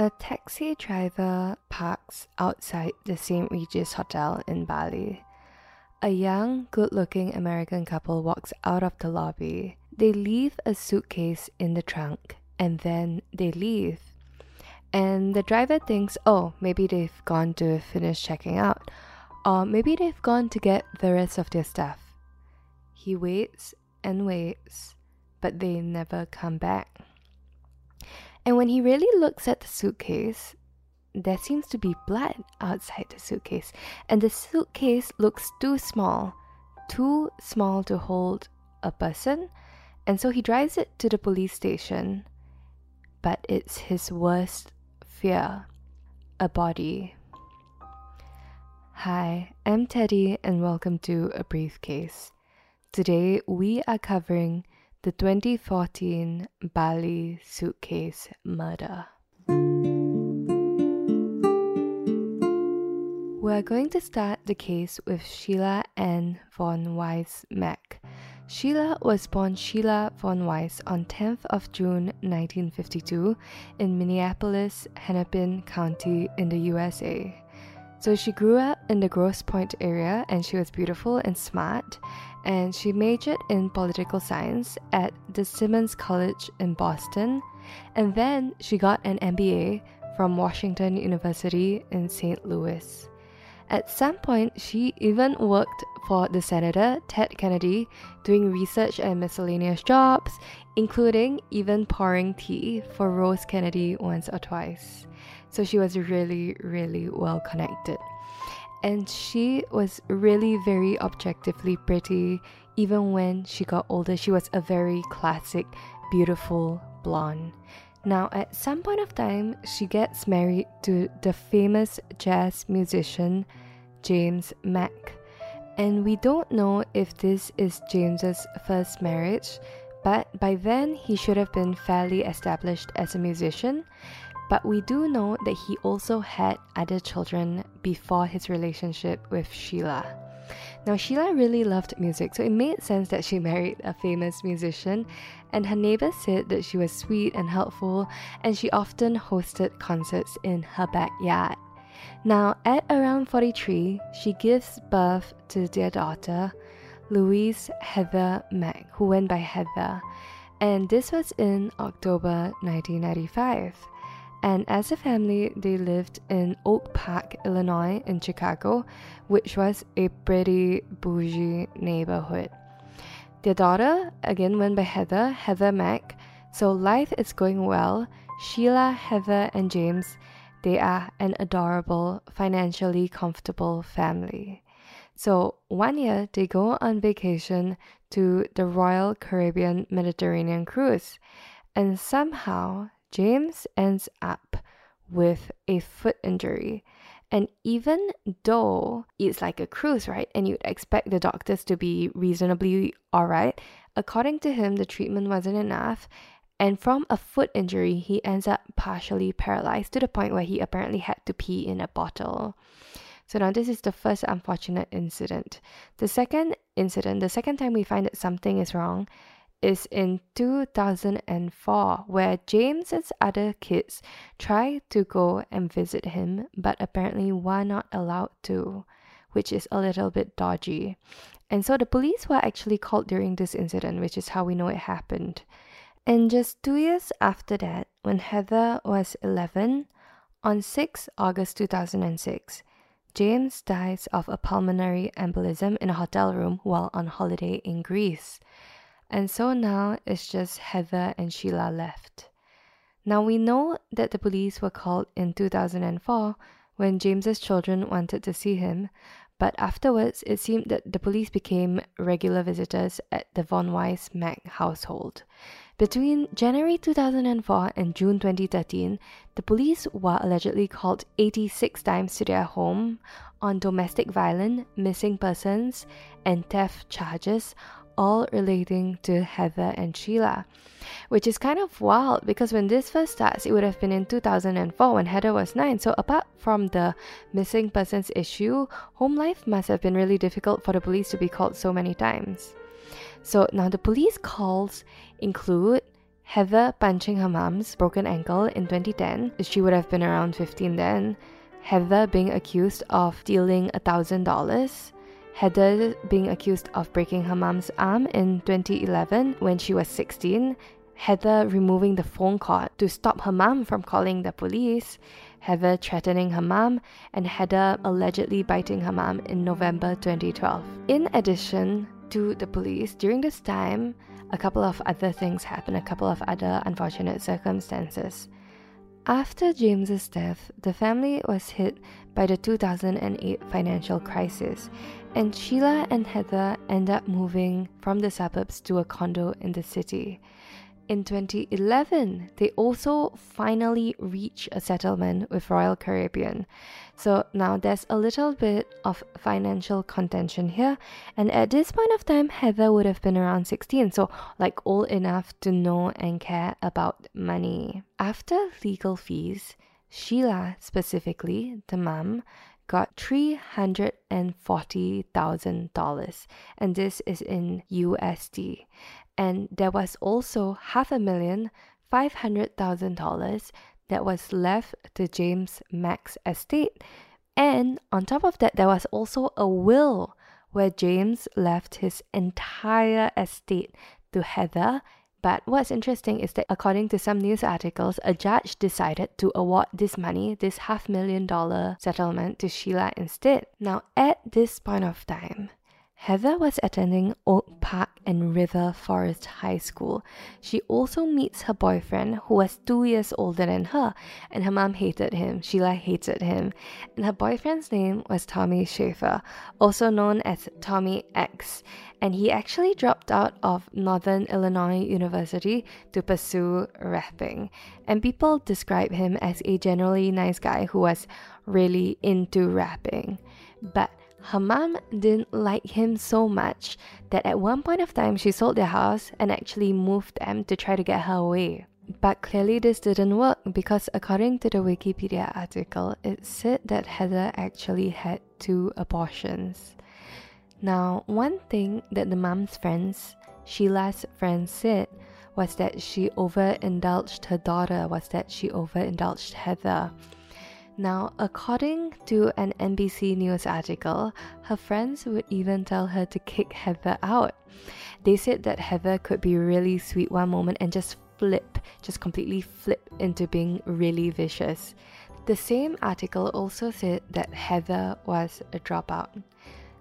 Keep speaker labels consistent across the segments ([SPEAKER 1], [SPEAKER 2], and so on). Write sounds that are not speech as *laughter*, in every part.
[SPEAKER 1] A taxi driver parks outside the St. Regis Hotel in Bali. A young, good-looking American couple walks out of the lobby. They leave a suitcase in the trunk and then they leave. And the driver thinks, oh, maybe they've gone to finish checking out, or maybe they've gone to get the rest of their stuff. He waits and waits, but they never come back. And when he really looks at the suitcase, there seems to be blood outside the suitcase, and the suitcase looks too small, too small to hold a person, and so he drives it to the police station. But it's his worst fear a body. Hi, I'm Teddy, and welcome to A Briefcase. Today we are covering the 2014 Bali suitcase murder. We're going to start the case with Sheila Ann von Wiese Mack. Sheila was born Sheila von Wiese on 10th of June 1952 in Minneapolis, Hennepin County in the USA. So she grew up in the Grosse Pointe area and she was beautiful and smart and she majored in political science at the Simmons College in Boston and then she got an MBA from Washington University in St. Louis. At some point, she even worked for the Senator Ted Kennedy, doing research and miscellaneous jobs, including even pouring tea for Rose Kennedy once or twice. So she was really, really well connected. And she was really very objectively pretty, even when she got older. She was a very classic, beautiful blonde. Now, at some point of time, she gets married to the famous jazz musician James Mack. And we don't know if this is James's first marriage, but by then he should have been fairly established as a musician. But we do know that he also had other children before his relationship with Sheila. Now, Sheila really loved music, so it made sense that she *laughs* married a famous musician, and her neighbors said that she was sweet and helpful, and she often hosted concerts in her backyard. Now, at around 43, she gives birth to their daughter, Louise Heather Mack, who went by Heather, and this was in October 1995. And as a family, they lived in Oak Park, Illinois, in Chicago, which was a pretty bougie neighborhood. Their daughter again went by Heather, Heather Mack, so life is going well. Sheila, Heather, and James, they are an adorable, financially comfortable family. So one year they go on vacation to the Royal Caribbean Mediterranean cruise, and somehow James ends up with a foot injury. And even though it's like a cruise, right, and you'd expect the doctors to be reasonably alright, according to him, the treatment wasn't enough. And from a foot injury, he ends up partially paralyzed to the point where he apparently had to pee in a bottle. So now this is the first unfortunate incident. The second incident, the second time we find that something is wrong, is in 2004, where James's other kids try to go and visit him, but apparently were not allowed to, which is a little bit dodgy. And so the police were actually called during this incident, which is how we know it happened. And just two years after that, when Heather was 11, on 6 August 2006, James dies of a pulmonary embolism in a hotel room while on holiday in Greece. And so now it's just Heather and Sheila left. Now we know that the police were called in 2004 when James's children wanted to see him, but afterwards it seemed that the police became regular visitors at the Von Wiese Mack household Between January 2004 and June 2013, the police were allegedly called 86 times to their home on domestic violence, missing persons, and theft charges, all relating to Heather and Sheila. Which is kind of wild because when this first starts, it would have been in 2004 when Heather was 9. So, apart from the missing persons issue, home life must have been really difficult for the police to be called so many times. So, now the police calls include Heather punching her mom's broken ankle in 2010. She would have been around 15 then. Heather being accused of stealing $1,000. Heather being accused of breaking her mom's arm in 2011 when she was 16. Heather removing the phone cord to stop her mom from calling the police. Heather threatening her mom, and Heather allegedly biting her mom in November 2012. In addition to the police, during this time, a couple of other things happened, a couple of other unfortunate circumstances. After James's death, the family was hit by the 2008 financial crisis, and Sheila and Heather end up moving from the suburbs to a condo in the city. In 2011, they also finally reach a settlement with Royal Caribbean. So now there's a little bit of financial contention here, and at this point of time, Heather would have been around 16, so like old enough to know and care about money. After legal fees, Sheila, specifically, the mom, got $340,000, and this is in USD and there was also half a million five hundred thousand dollars that was left to James Mack's estate. And on top of that, there was also a will where James left his entire estate to Heather. But what's interesting is that according to some news articles, a judge decided to award this money, this half million dollar settlement, to Sheila instead. Now, at this point of time, Heather was attending Oak Park and River Forest High School. She also meets her boyfriend, who was two years older than her, and her mom hated him. Sheila hated him. And her boyfriend's name was Tommy Schaefer, also known as Tommy X. And he actually dropped out of Northern Illinois University to pursue rapping. And people describe him as a generally nice guy who was really into rapping. But her mom didn't like him so much that at one point of time she sold their house and actually moved them to try to get her away. But clearly, this didn't work because, according to the Wikipedia article, it said that Heather actually had two abortions. Now, one thing that the mom's friends, Sheila's friends, said was that she overindulged her daughter, was that she overindulged Heather. Now, according to an NBC News article, her friends would even tell her to kick Heather out. They said that Heather could be really sweet one moment and just flip, just completely flip into being really vicious. The same article also said that Heather was a dropout.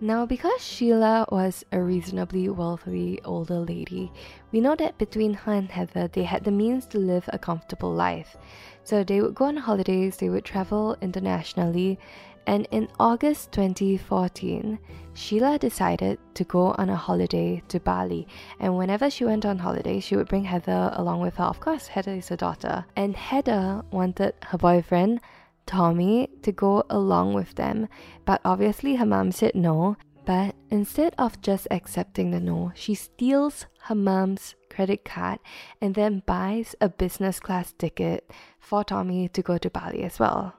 [SPEAKER 1] Now, because Sheila was a reasonably wealthy older lady, we know that between her and Heather, they had the means to live a comfortable life. So they would go on holidays, they would travel internationally, and in August 2014, Sheila decided to go on a holiday to Bali. And whenever she went on holiday, she would bring Heather along with her. Of course, Heather is her daughter. And Heather wanted her boyfriend, Tommy to go along with them, but obviously her mom said no. But instead of just accepting the no, she steals her mom's credit card and then buys a business class ticket for Tommy to go to Bali as well.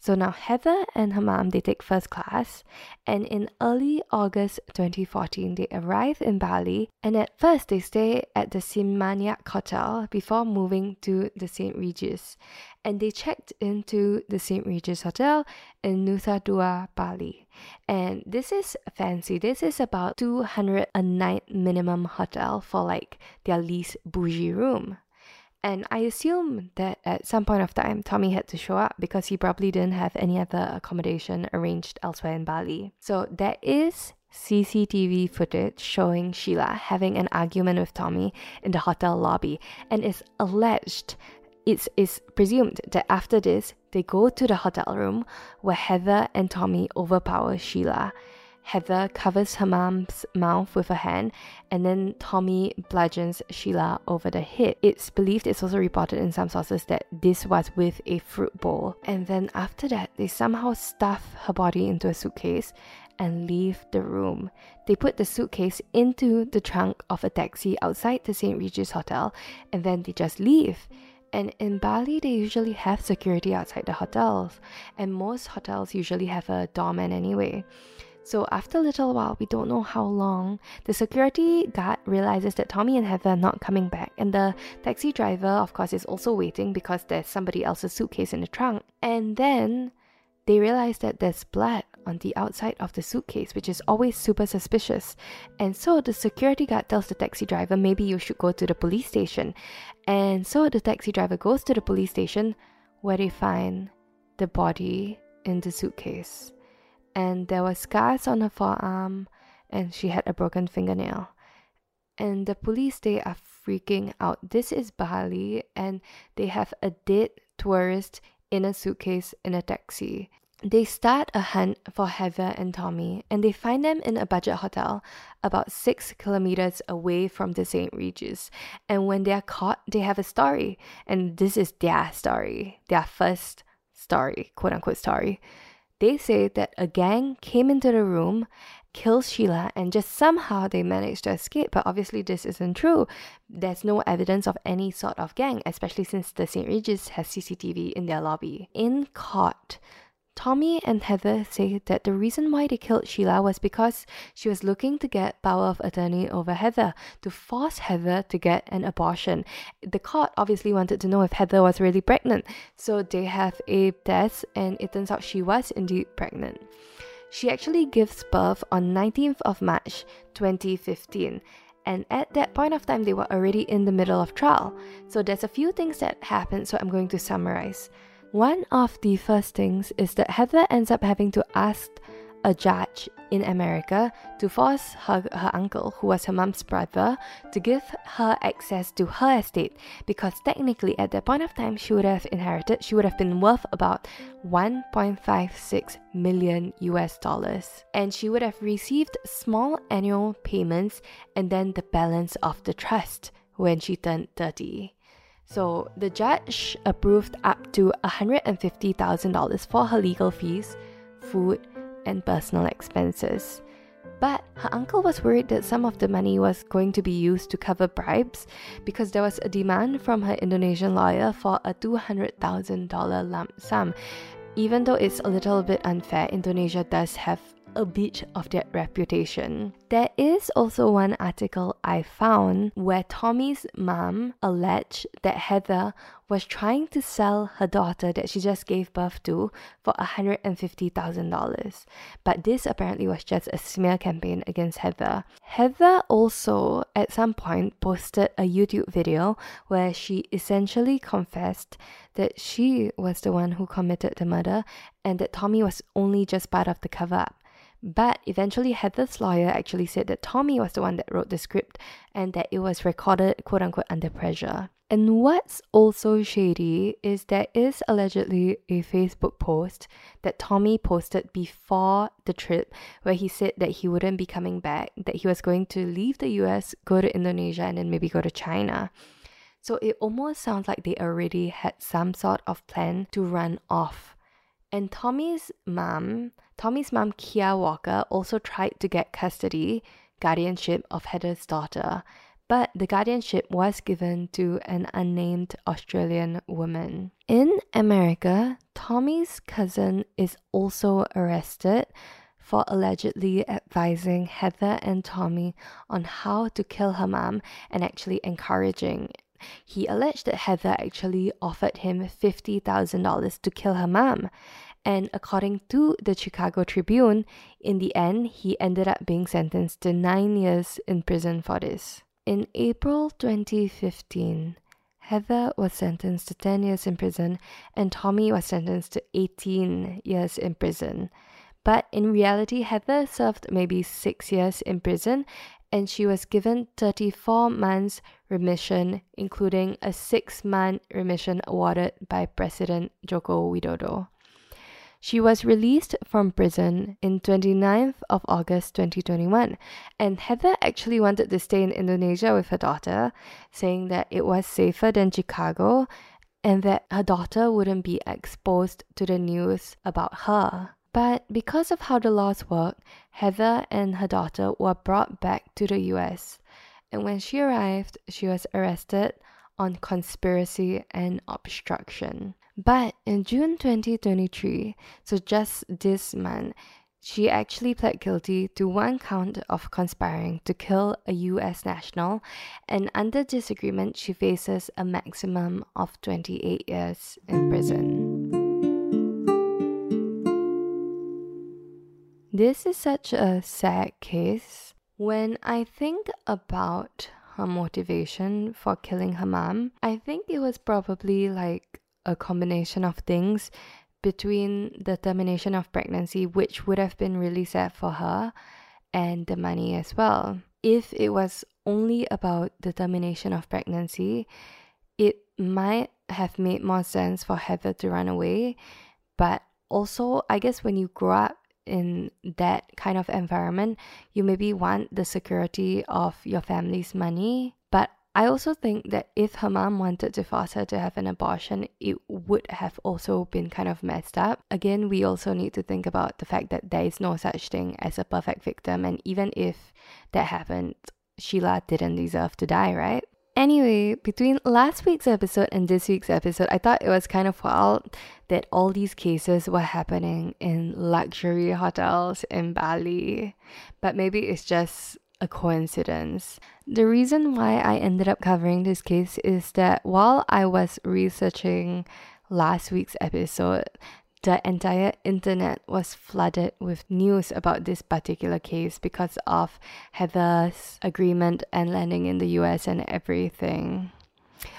[SPEAKER 1] So now Heather and her mom they take first class and in early August 2014 they arrive in Bali and at first they stay at the Seminyak Hotel before moving to the St. Regis and they checked into the St. Regis Hotel in Nusa Dua, Bali. And this is fancy. This is about 200 a night minimum hotel for like their least bougie room. And I assume that at some point of time, Tommy had to show up because he probably didn't have any other accommodation arranged elsewhere in Bali. So there is CCTV footage showing Sheila having an argument with Tommy in the hotel lobby, and it's alleged, it is presumed that after this, they go to the hotel room where Heather and Tommy overpower Sheila. Heather covers her mom's mouth with her hand, and then Tommy bludgeons Sheila over the head. It's believed, it's also reported in some sources, that this was with a fruit bowl. And then after that, they somehow stuff her body into a suitcase and leave the room. They put the suitcase into the trunk of a taxi outside the St. Regis Hotel, and then they just leave. And in Bali, they usually have security outside the hotels, and most hotels usually have a doorman anyway. So after a little while, we don't know how long, the security guard realizes that Tommy and Heather are not coming back, and the taxi driver, of course, is also waiting because there's somebody else's suitcase in the trunk. And then they realize that there's blood on the outside of the suitcase, which is always super suspicious. And so the security guard tells the taxi driver, maybe you should go to the police station. And so the taxi driver goes to the police station where they find the body in the suitcase. And there were scars on her forearm, and she had a broken fingernail. And the police, they are freaking out. This is Bali, and they have a dead tourist in a suitcase in a taxi. They start a hunt for Heather and Tommy, and they find them in a budget hotel about six kilometers away from the St. Regis. And when they are caught, they have a story, and this is their story, their first story, quote unquote story. They say that a gang came into the room, killed Sheila, and just somehow they managed to escape. But obviously, this isn't true. There's no evidence of any sort of gang, especially since the St. Regis has CCTV in their lobby. In court, Tommy and Heather say that the reason why they killed Sheila was because she was looking to get power of attorney over Heather to force Heather to get an abortion. The court obviously wanted to know if Heather was really pregnant, so they have a test and it turns out she was indeed pregnant. She actually gives birth on 19th of March 2015 and at that point of time they were already in the middle of trial. So there's a few things that happened so I'm going to summarize. One of the first things is that Heather ends up having to ask a judge in America to force her, her uncle, who was her mom's brother, to give her access to her estate because technically at that point of time she would have inherited, she would have been worth about 1.56 million US dollars. And she would have received small annual payments and then the balance of the trust when she turned 30. So the judge approved up to $150,000 for her legal fees, food, and personal expenses. But her uncle was worried that some of the money was going to be used to cover bribes because there was a demand from her Indonesian lawyer for a $200,000 lump sum. Even though it's a little bit unfair, Indonesia does have a bit of that reputation. There is also one article I found where Tommy's mom alleged that Heather was trying to sell her daughter that she just gave birth to for $150,000. But this apparently was just a smear campaign against Heather. Heather also, at some point, posted a YouTube video where she essentially confessed that she was the one who committed the murder and that Tommy was only just part of the cover up. But eventually, Heather's lawyer actually said that Tommy was the one that wrote the script and that it was recorded quote unquote under pressure. And what's also shady is there is allegedly a Facebook post that Tommy posted before the trip where he said that he wouldn't be coming back, that he was going to leave the US, go to Indonesia, and then maybe go to China. So it almost sounds like they already had some sort of plan to run off. And Tommy's mom Tommy's mom, Kia Walker, also tried to get custody, guardianship of Heather's daughter, but the guardianship was given to an unnamed Australian woman. In America, Tommy's cousin is also arrested for allegedly advising Heather and Tommy on how to kill her mom and actually encouraging he alleged that Heather actually offered him $50,000 to kill her mom. And according to the Chicago Tribune, in the end, he ended up being sentenced to nine years in prison for this. In April 2015, Heather was sentenced to 10 years in prison and Tommy was sentenced to 18 years in prison. But in reality, Heather served maybe six years in prison and she was given 34 months remission, including a six month remission awarded by President Joko Widodo. She was released from prison in 29th of August 2021 and Heather actually wanted to stay in Indonesia with her daughter, saying that it was safer than Chicago and that her daughter wouldn't be exposed to the news about her. But because of how the laws work, Heather and her daughter were brought back to the US. And when she arrived, she was arrested on conspiracy and obstruction. But in June 2023, so just this month, she actually pled guilty to one count of conspiring to kill a US national, and under this agreement, she faces a maximum of 28 years in prison. This is such a sad case. When I think about her motivation for killing her mom, I think it was probably like a combination of things between the termination of pregnancy, which would have been really sad for her, and the money as well. If it was only about the termination of pregnancy, it might have made more sense for Heather to run away. But also, I guess when you grow up in that kind of environment, you maybe want the security of your family's money. But I also think that if her mom wanted to force her to have an abortion, it would have also been kind of messed up. Again, we also need to think about the fact that there is no such thing as a perfect victim, and even if that happened, Sheila didn't deserve to die, right? Anyway, between last week's episode and this week's episode, I thought it was kind of wild that all these cases were happening in luxury hotels in Bali. But maybe it's just a coincidence. The reason why I ended up covering this case is that while I was researching last week's episode, the entire internet was flooded with news about this particular case because of Heather's agreement and landing in the US and everything.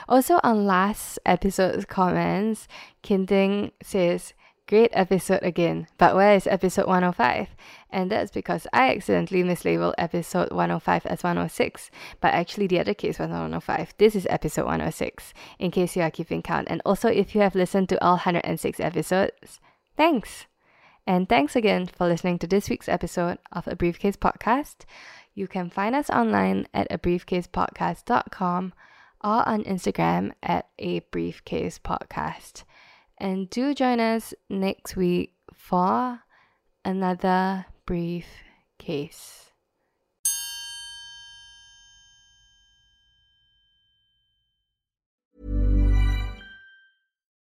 [SPEAKER 1] Also, on last episode's comments, Kinting says, Great episode again, but where is episode 105? And that's because I accidentally mislabeled episode 105 as 106, but actually the other case was 105. This is episode 106, in case you are keeping count. And also, if you have listened to all 106 episodes, thanks! And thanks again for listening to this week's episode of A Briefcase Podcast. You can find us online at abriefcasepodcast.com or on Instagram at a briefcase podcast. And do join us next week for another brief case.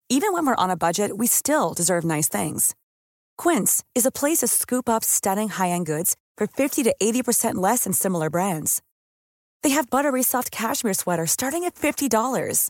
[SPEAKER 2] Even when we're on a budget, we still deserve nice things. Quince is a place to scoop up stunning high end goods for 50 to 80% less than similar brands. They have buttery soft cashmere sweaters starting at $50,